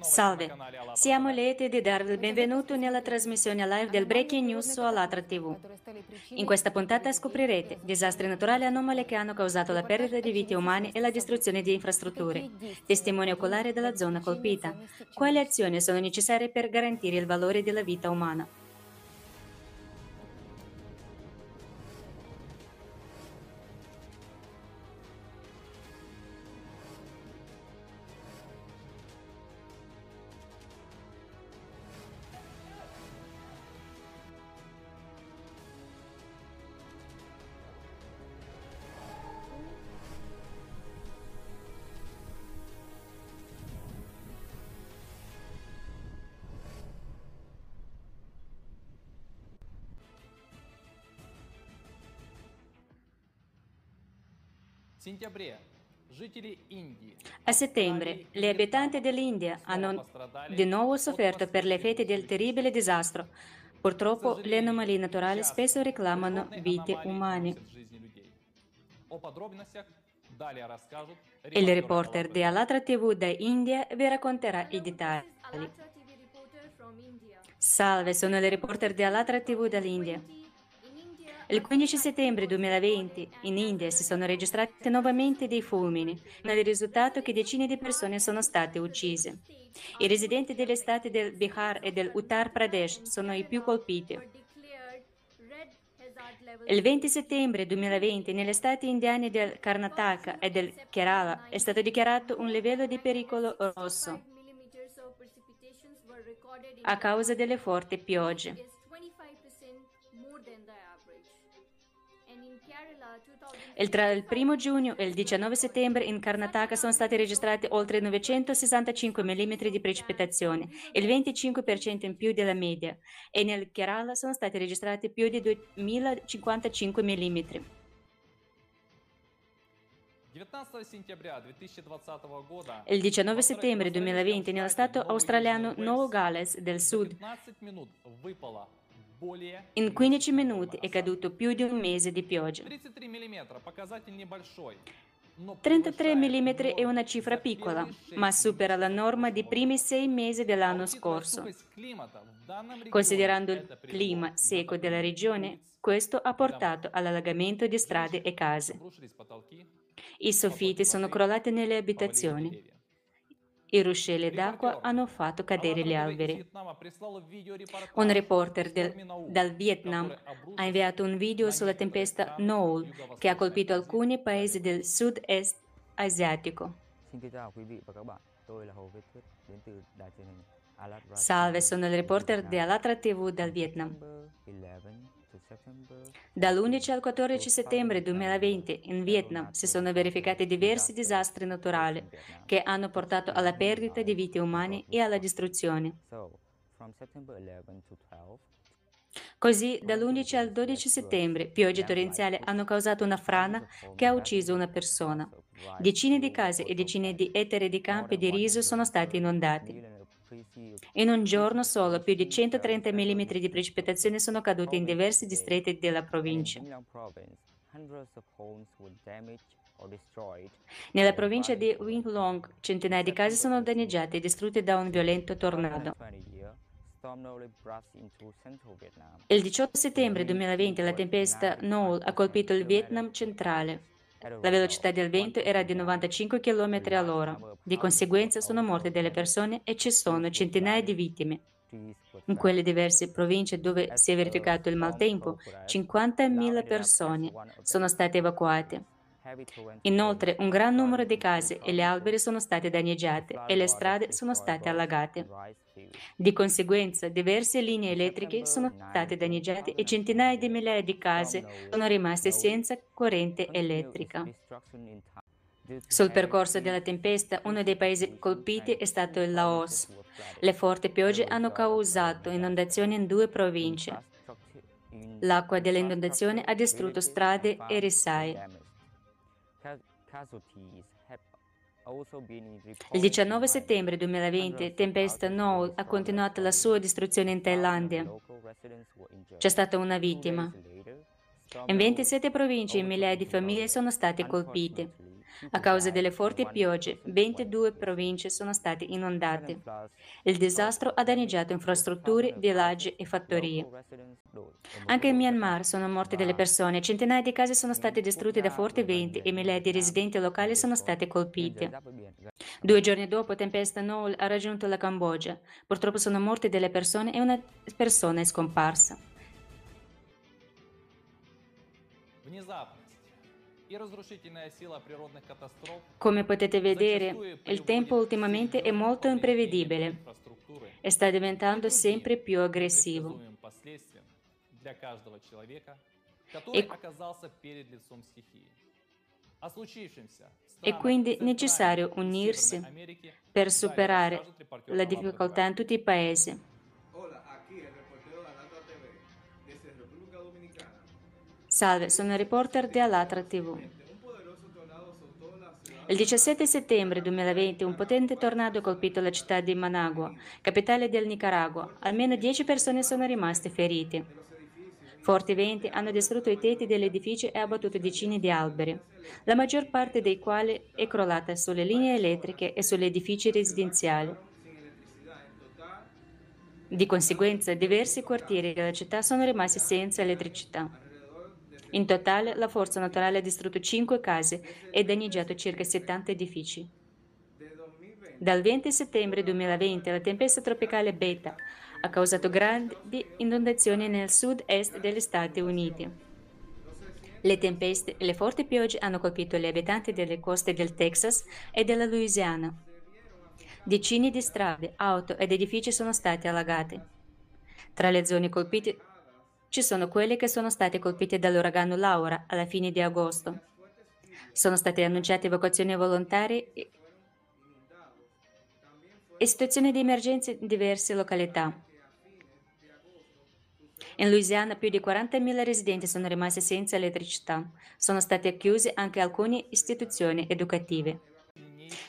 Salve, siamo lieti di darvi il benvenuto nella trasmissione live del Breaking News su Alatra TV. In questa puntata scoprirete disastri naturali anomali che hanno causato la perdita di vite umane e la distruzione di infrastrutture, testimoni oculari della zona colpita, quali azioni sono necessarie per garantire il valore della vita umana. A settembre, gli abitanti dell'India hanno di nuovo sofferto per gli effetti del terribile disastro. Purtroppo le anomalie naturali spesso reclamano vite umane. Il reporter di Alatra TV da India vi racconterà i dettagli. Salve, sono il reporter di Alatra TV dall'India. Il 15 settembre 2020 in India si sono registrati nuovamente dei fulmini, con il risultato che decine di persone sono state uccise. I residenti degli stati del Bihar e del Uttar Pradesh sono i più colpiti. Il 20 settembre 2020 negli stati indiani del Karnataka e del Kerala è stato dichiarato un livello di pericolo rosso a causa delle forti piogge. Tra il 1 giugno e il 19 settembre in Karnataka sono stati registrati oltre 965 mm di precipitazione, il 25% in più della media, e nel Kerala sono stati registrati più di 2055 mm. Il 19 settembre 2020 nello stato australiano Nuovo Galles del Sud in 15 minuti è caduto più di un mese di pioggia. 33 mm è una cifra piccola, ma supera la norma dei primi sei mesi dell'anno scorso. Considerando il clima secco della regione, questo ha portato all'allagamento di strade e case. I soffitti sono crollati nelle abitazioni. I ruscelli d'acqua hanno fatto cadere gli alberi. Un reporter del, dal Vietnam ha inviato un video sulla tempesta Noel che ha colpito alcuni paesi del sud-est asiatico. Salve, sono il reporter di Alatra TV dal Vietnam. Dall'11 al 14 settembre 2020 in Vietnam si sono verificati diversi disastri naturali che hanno portato alla perdita di vite umane e alla distruzione. Così, dall'11 al 12 settembre, piogge torrenziali hanno causato una frana che ha ucciso una persona. Decine di case e decine di ettari di campi di riso sono stati inondati. In un giorno solo più di 130 mm di precipitazioni sono cadute in diversi distretti della provincia. Nella provincia di Wing Long centinaia di case sono danneggiate e distrutte da un violento tornado. Il 18 settembre 2020 la tempesta Noel ha colpito il Vietnam centrale. La velocità del vento era di 95 km all'ora. Di conseguenza sono morte delle persone e ci sono centinaia di vittime. In quelle diverse province dove si è verificato il maltempo, 50.000 persone sono state evacuate. Inoltre, un gran numero di case e gli alberi sono stati danneggiati e le strade sono state allagate. Di conseguenza, diverse linee elettriche sono state danneggiate e centinaia di migliaia di case sono rimaste senza corrente elettrica. Sul percorso della tempesta, uno dei paesi colpiti è stato il Laos. Le forti piogge hanno causato inondazioni in due province. L'acqua dell'inondazione ha distrutto strade e risaie. Il 19 settembre 2020, tempesta Noel ha continuato la sua distruzione in Thailandia. C'è stata una vittima. In 27 province migliaia di famiglie sono state colpite. A causa delle forti piogge, 22 province sono state inondate. Il disastro ha danneggiato infrastrutture, villaggi e fattorie. Anche in Myanmar sono morte delle persone, centinaia di case sono state distrutte da forti venti e migliaia di residenti locali sono state colpite. Due giorni dopo, tempesta Noel ha raggiunto la Cambogia. Purtroppo sono morte delle persone e una persona è scomparsa. Come potete vedere, il tempo ultimamente è molto imprevedibile. e sta diventando sempre più aggressivo. E, è quindi necessario unirsi per superare la difficoltà in tutti i paesi. Salve, sono il reporter di Alatra TV. Il 17 settembre 2020 un potente tornado ha colpito la città di Managua, capitale del Nicaragua. Almeno 10 persone sono rimaste ferite. Forti venti hanno distrutto i tetti degli edifici e abbattuto decine di alberi, la maggior parte dei quali è crollata sulle linee elettriche e sugli edifici residenziali. Di conseguenza, diversi quartieri della città sono rimasti senza elettricità. In totale, la forza naturale ha distrutto 5 case e danneggiato circa 70 edifici. Dal 20 settembre 2020 la tempesta tropicale Beta ha causato grandi inondazioni nel sud-est degli Stati Uniti. Le tempeste e le forti piogge hanno colpito gli abitanti delle coste del Texas e della Louisiana. Decine di strade, auto ed edifici sono stati allagati. Tra le zone colpite ci sono quelle che sono state colpite dall'uragano Laura alla fine di agosto. Sono state annunciate evacuazioni volontarie e situazioni di emergenza in diverse località. In Louisiana più di 40.000 residenti sono rimasti senza elettricità. Sono state chiuse anche alcune istituzioni educative.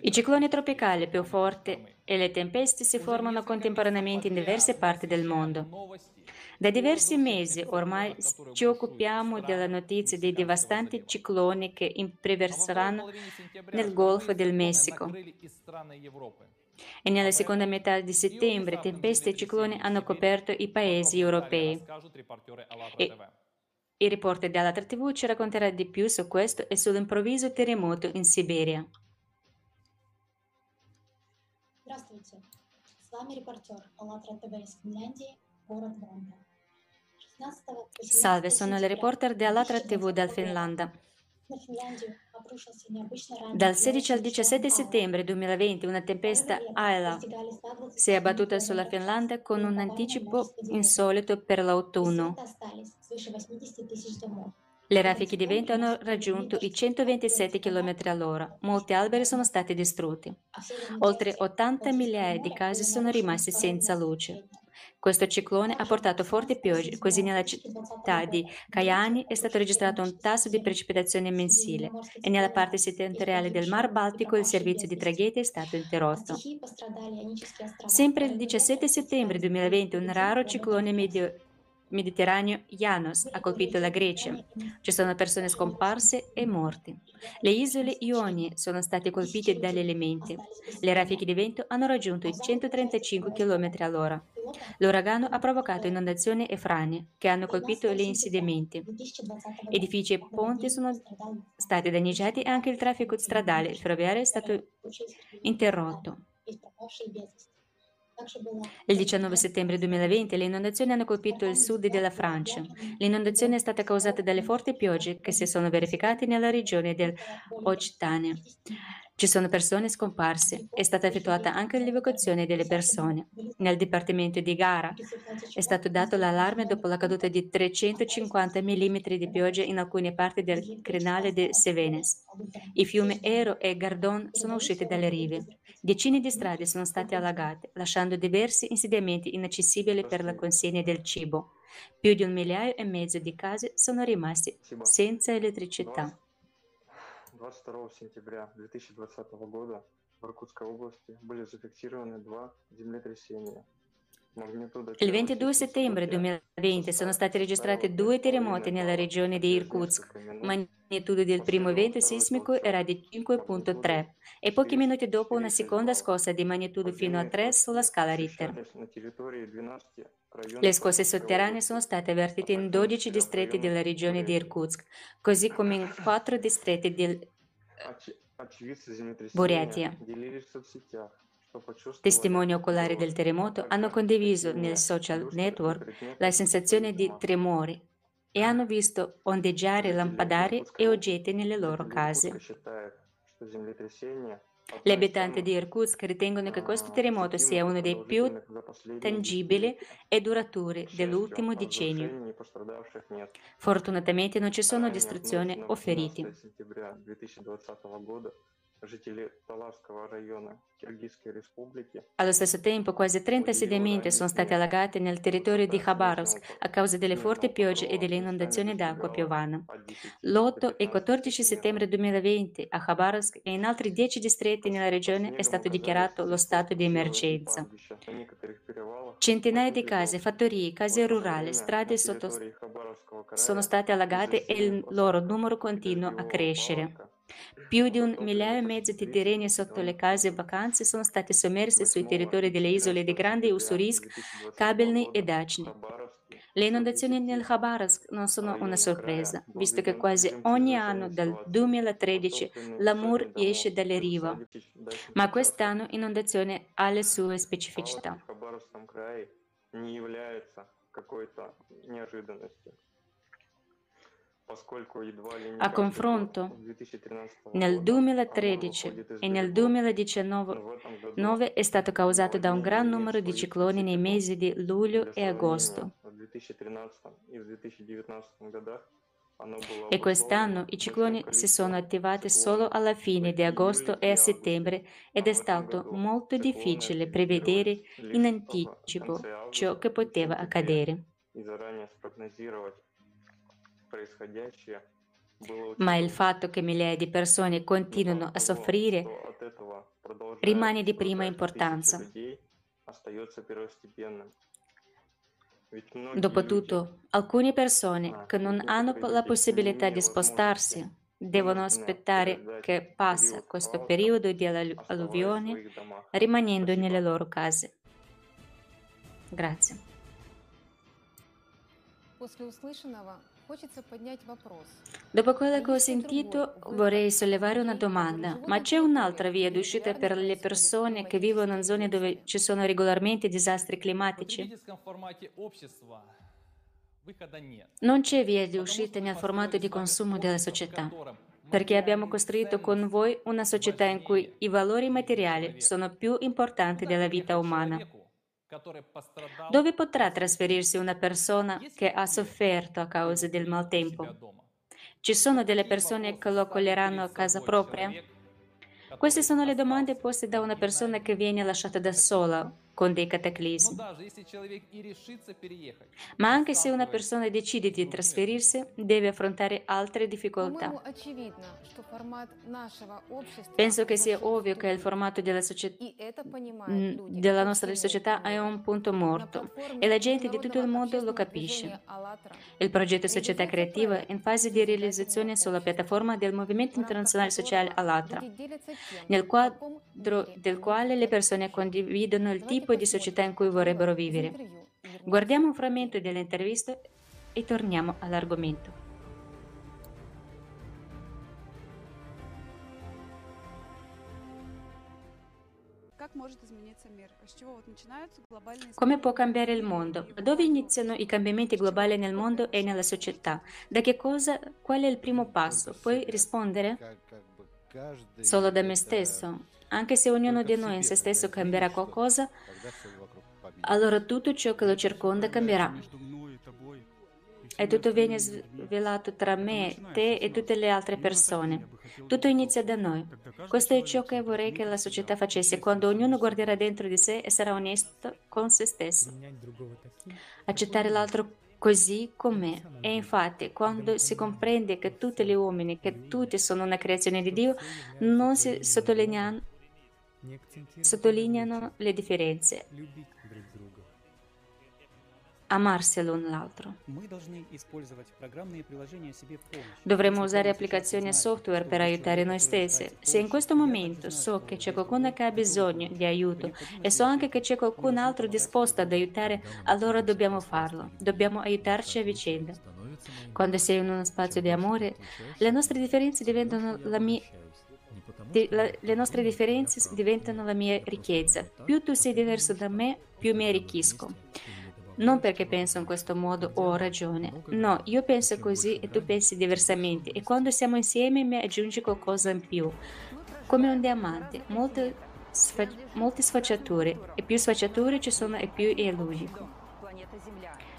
I cicloni tropicali più forti e le tempeste si formano contemporaneamente in diverse parti del mondo. Da diversi mesi ormai ci occupiamo della notizia dei devastanti cicloni che imperverseranno nel Golfo del Messico. E nella seconda metà di settembre tempeste e cicloni hanno coperto i paesi europei. E il reporter della TV ci racconterà di più su questo e sull'improvviso terremoto in Siberia. Здравствуйте, с вами репортер АЛЛАТРА ТВ из Финляндии, город Ванда. Salve, sono il reporter di Alatra TV dal Finlandia. Dal 16 al 17 settembre 2020 una tempesta Ayla si è abbattuta sulla Finlandia con un anticipo insolito per l'autunno. Le raffiche di vento hanno raggiunto i 127 km all'ora. Molti alberi sono stati distrutti. Oltre 80 migliaia di case sono rimaste senza luce. Questo ciclone ha portato forti piogge, così nella città di Kayani è stato registrato un tasso di precipitazione mensile e nella parte settentrionale del Mar Baltico il servizio di traghetti è stato interrotto. Sempre il 17 settembre 2020 un raro ciclone medio Mediterraneo Janos ha colpito la Grecia. Ci sono persone scomparse e morte. Le isole Ionie sono state colpite dagli elementi. Le raffiche di vento hanno raggiunto i 135 km all'ora. L'uragano ha provocato inondazioni e frane che hanno colpito gli insediamenti. Edifici e ponti sono stati danneggiati e anche il traffico stradale e ferroviario è stato interrotto. Il 19 settembre 2020 le inondazioni hanno colpito il sud della Francia. L'inondazione è stata causata dalle forti piogge che si sono verificate nella regione dell'Occitania. Ci sono persone scomparse. È stata effettuata anche l'evacuazione delle persone. Nel dipartimento di Gara è stato dato l'allarme dopo la caduta di 350 mm di pioggia in alcune parti del crinale di Cevenes. I fiumi Ero e Gardon sono usciti dalle rive. Decine di strade sono state allagate, lasciando diversi insediamenti inaccessibili per la consegna del cibo. Più di un migliaio e mezzo di case sono rimasti senza elettricità. 22 сентября 2020 года в Иркутской области были зафиксированы два землетрясения. Il 22 settembre 2020 sono stati registrati due terremoti nella regione di Irkutsk. Magnitudo del primo evento sismico era di 5.3 e pochi minuti dopo una seconda scossa di magnitudo fino a 3 sulla scala Richter. Le scosse sotterranee sono state avvertite in 12 distretti della regione di Irkutsk, così come in 4 distretti di Buryatia. Testimoni oculari del terremoto hanno condiviso nel social network la sensazione di tremore e hanno visto ondeggiare lampadari e oggetti nelle loro case. Gli abitanti di Irkutsk ritengono che questo terremoto sia uno dei più tangibili e duraturi dell'ultimo decennio. Fortunatamente non ci sono distruzioni o feriti. Allo stesso tempo, quasi 30 insediamenti sono stati allagati nel territorio di Khabarovsk a causa delle forti piogge e delle inondazioni d'acqua piovana. L'8 e 14 settembre 2020 a Khabarovsk e in altri 10 distretti nella regione è stato dichiarato lo stato di emergenza. Centinaia di case, fattorie, case rurali, strade sotto... sono state allagate e il loro numero continua a crescere. Più di un migliaio e mezzo di terreni sotto le case vacanze sono stati sommersi sui territori delle isole di Grande Ussurisk, Kabelny e Dachny. Le inondazioni nel Khabarovsk non sono una sorpresa, visto che quasi ogni anno dal 2013 l'Amur esce dalle rive, ma quest'anno l'inondazione ha le sue specificità. A confronto, nel 2013 e nel 2019 è stato causato da un gran numero di cicloni nei mesi di luglio e agosto. E quest'anno i cicloni si sono attivati solo alla fine di agosto e a settembre ed è stato molto difficile prevedere in anticipo ciò che poteva accadere. Ma il fatto che migliaia di persone continuino a soffrire rimane di prima importanza. Dopotutto, alcune persone che non hanno la possibilità di spostarsi devono aspettare che passi questo periodo di alluvione rimanendo nelle loro case. Grazie. Dopo quello che ho sentito, vorrei sollevare una domanda. Ma c'è un'altra via d'uscita per le persone che vivono in zone dove ci sono regolarmente disastri climatici? Non c'è via di uscita nel formato di consumo della società, perché abbiamo costruito con voi una società in cui i valori materiali sono più importanti della vita umana. Dove potrà trasferirsi una persona che ha sofferto a causa del maltempo? Ci sono delle persone che lo accoglieranno a casa propria? Queste sono le domande poste da una persona che viene lasciata da sola con dei cataclismi. Ma anche se una persona decide di trasferirsi, deve affrontare altre difficoltà. Penso che sia ovvio che il formato della, società, della nostra società è un punto morto e la gente di tutto il mondo lo capisce. Il progetto Società Creativa è in fase di realizzazione sulla piattaforma del Movimento Internazionale Sociale Alatra, nel quadro del quale le persone condividono il tipo tipo di società in cui vorrebbero vivere. Guardiamo un frammento dell'intervista e torniamo all'argomento. Come può cambiare il mondo? Dove iniziano i cambiamenti globali nel mondo e nella società? Da che cosa? Qual è il primo passo? Puoi rispondere? Solo da me stesso. Anche se ognuno di noi in se stesso cambierà qualcosa, allora tutto ciò che lo circonda cambierà. E tutto viene svelato tra me, te e tutte le altre persone. Tutto inizia da noi. Questo è ciò che vorrei che la società facesse quando ognuno guarderà dentro di sé e sarà onesto con se stesso. Accettare l'altro così com'è. E infatti, quando si comprende che tutti gli uomini, che tutti sono una creazione di Dio, non si sottolineano sottolineano le differenze. Amarsi l'un l'altro. Dovremmo usare applicazioni e software per aiutare noi stessi. Se in questo momento so che c'è qualcuno che ha bisogno di aiuto e so anche che c'è qualcun altro disposto ad aiutare, allora dobbiamo farlo. Dobbiamo aiutarci a vicenda. Quando sei in uno spazio di amore, le nostre differenze diventano la mia le nostre differenze diventano la mia ricchezza. Più tu sei diverso da me, più mi arricchisco. Non perché penso in questo modo o ho ragione. No, io penso così e tu pensi diversamente e quando siamo insieme mi aggiungi qualcosa in più. Come un diamante, molte, sfa- molte sfacciature e più sfacciature ci sono e più è l'unico.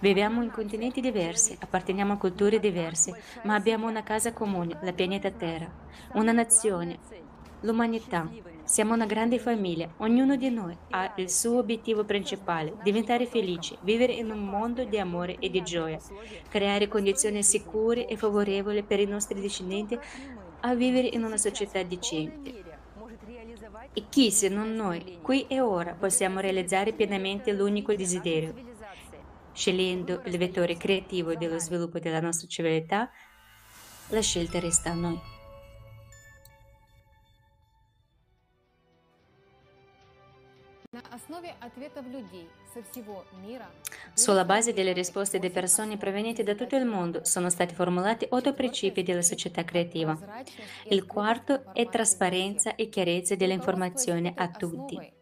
Viviamo in continenti diversi, apparteniamo a culture diverse, ma abbiamo una casa comune, la pianeta Terra, una nazione, l'umanità. Siamo una grande famiglia, ognuno di noi ha il suo obiettivo principale, diventare felici, vivere in un mondo di amore e di gioia, creare condizioni sicure e favorevoli per i nostri discendenti a vivere in una società decente. E chi se non noi, qui e ora, possiamo realizzare pienamente l'unico desiderio? Scegliendo il vettore creativo dello sviluppo della nostra civiltà, la scelta resta a noi. Sulla base delle risposte di persone provenienti da tutto il mondo sono stati formulati otto principi della società creativa. Il quarto è trasparenza e chiarezza dell'informazione a tutti.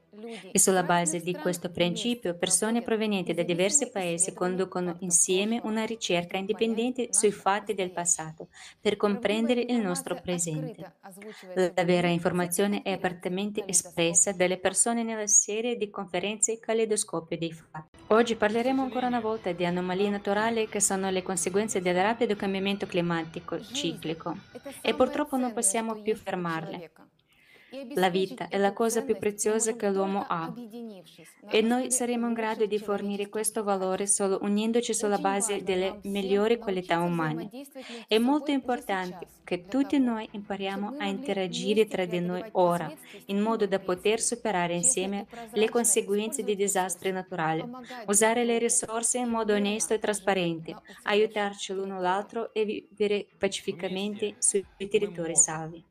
E sulla base di questo principio, persone provenienti da diversi paesi conducono insieme una ricerca indipendente sui fatti del passato per comprendere il nostro presente. La vera informazione è apertamente espressa dalle persone nella serie di conferenze Caleidoscopio dei fatti. Oggi parleremo ancora una volta di anomalie naturali che sono le conseguenze del rapido cambiamento climatico ciclico e purtroppo non possiamo più fermarle. La vita è la cosa più preziosa che l'uomo ha. e noi saremo in grado di fornire questo valore solo unendoci sulla base delle migliori qualità umane. È molto importante che tutti noi impariamo a interagire tra di noi ora, in modo da poter superare insieme le conseguenze di disastri naturali, usare le risorse in modo onesto e trasparente, aiutarci l'uno l'altro e vivere pacificamente sui territori salvi.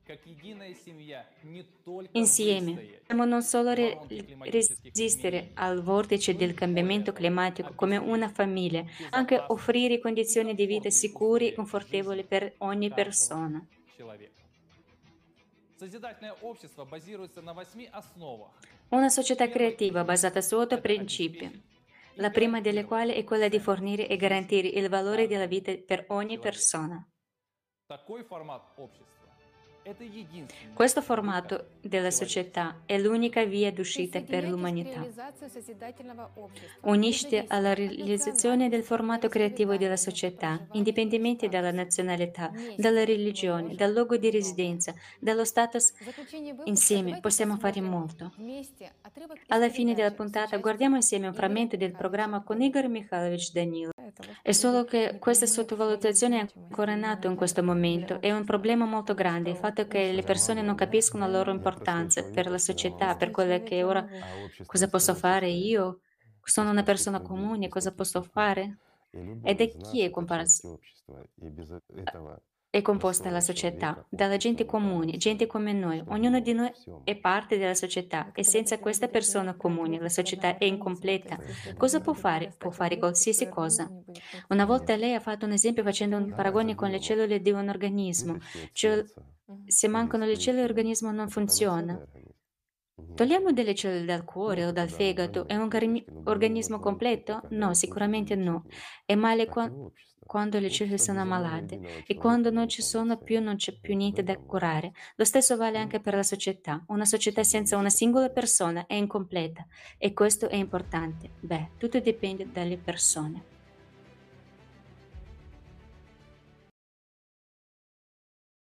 Insieme dobbiamo non solo re- resistere al vortice del cambiamento climatico come una famiglia, anche offrire condizioni di vita sicure e confortevoli per ogni persona. Una società creativa basata su otto principi, la prima delle quali è quella di fornire e garantire il valore della vita per ogni persona. Questo formato della società è l'unica via d'uscita per l'umanità. Unisci alla realizzazione del formato creativo della società, indipendentemente dalla nazionalità, dalla religione, dal luogo di residenza, dallo status. Insieme possiamo fare molto. Alla fine della puntata guardiamo insieme un frammento del programma con Igor Mikhailovich Danilo. È solo che questa sottovalutazione è ancora nata in questo momento. È un problema molto grande il fatto che le persone non capiscono la loro importanza per la società, per quello che ora cosa posso fare io? Sono una persona comune, cosa posso fare? Ed è chi è comparato? È composta la società, dalla gente comune, gente come noi. Ognuno di noi è parte della società e senza questa persona comune la società è incompleta. Cosa può fare? Può fare qualsiasi cosa. Una volta lei ha fatto un esempio facendo un paragone con le cellule di un organismo. Cioè, se mancano le cellule l'organismo non funziona. Togliamo delle cellule dal cuore o dal fegato, è un organismo completo? No, sicuramente no. È male quando quando le cellule sono ammalate e quando non ci sono più non c'è più niente da curare. Lo stesso vale anche per la società. Una società senza una singola persona è incompleta e questo è importante. Beh, tutto dipende dalle persone.